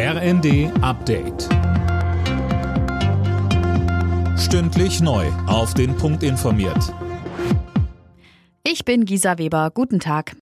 RND Update. Stündlich neu. Auf den Punkt informiert. Ich bin Gisa Weber. Guten Tag.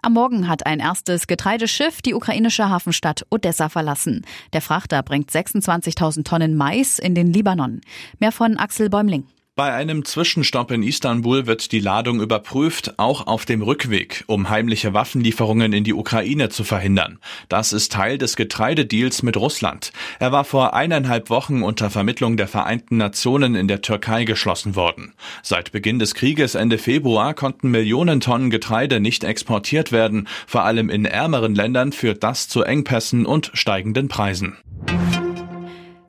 Am Morgen hat ein erstes Getreideschiff die ukrainische Hafenstadt Odessa verlassen. Der Frachter bringt 26.000 Tonnen Mais in den Libanon. Mehr von Axel Bäumling. Bei einem Zwischenstopp in Istanbul wird die Ladung überprüft, auch auf dem Rückweg, um heimliche Waffenlieferungen in die Ukraine zu verhindern. Das ist Teil des Getreidedeals mit Russland. Er war vor eineinhalb Wochen unter Vermittlung der Vereinten Nationen in der Türkei geschlossen worden. Seit Beginn des Krieges Ende Februar konnten Millionen Tonnen Getreide nicht exportiert werden. Vor allem in ärmeren Ländern führt das zu Engpässen und steigenden Preisen.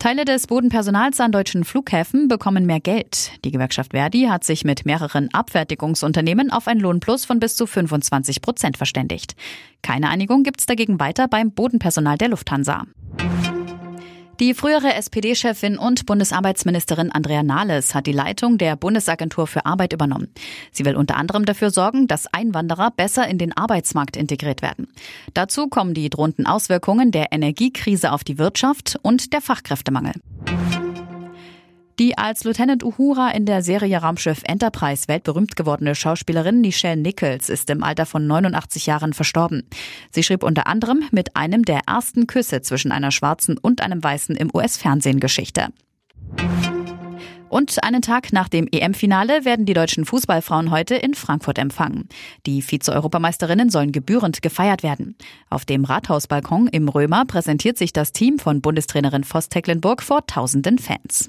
Teile des Bodenpersonals an deutschen Flughäfen bekommen mehr Geld. Die Gewerkschaft Verdi hat sich mit mehreren Abfertigungsunternehmen auf ein Lohnplus von bis zu 25 Prozent verständigt. Keine Einigung gibt es dagegen weiter beim Bodenpersonal der Lufthansa. Die frühere SPD-Chefin und Bundesarbeitsministerin Andrea Nahles hat die Leitung der Bundesagentur für Arbeit übernommen. Sie will unter anderem dafür sorgen, dass Einwanderer besser in den Arbeitsmarkt integriert werden. Dazu kommen die drohenden Auswirkungen der Energiekrise auf die Wirtschaft und der Fachkräftemangel. Die als Lieutenant Uhura in der Serie Raumschiff Enterprise weltberühmt gewordene Schauspielerin Nichelle Nichols ist im Alter von 89 Jahren verstorben. Sie schrieb unter anderem mit einem der ersten Küsse zwischen einer Schwarzen und einem Weißen im US-Fernsehen Geschichte. Und einen Tag nach dem EM-Finale werden die deutschen Fußballfrauen heute in Frankfurt empfangen. Die Vize-Europameisterinnen sollen gebührend gefeiert werden. Auf dem Rathausbalkon im Römer präsentiert sich das Team von Bundestrainerin Voss Tecklenburg vor tausenden Fans.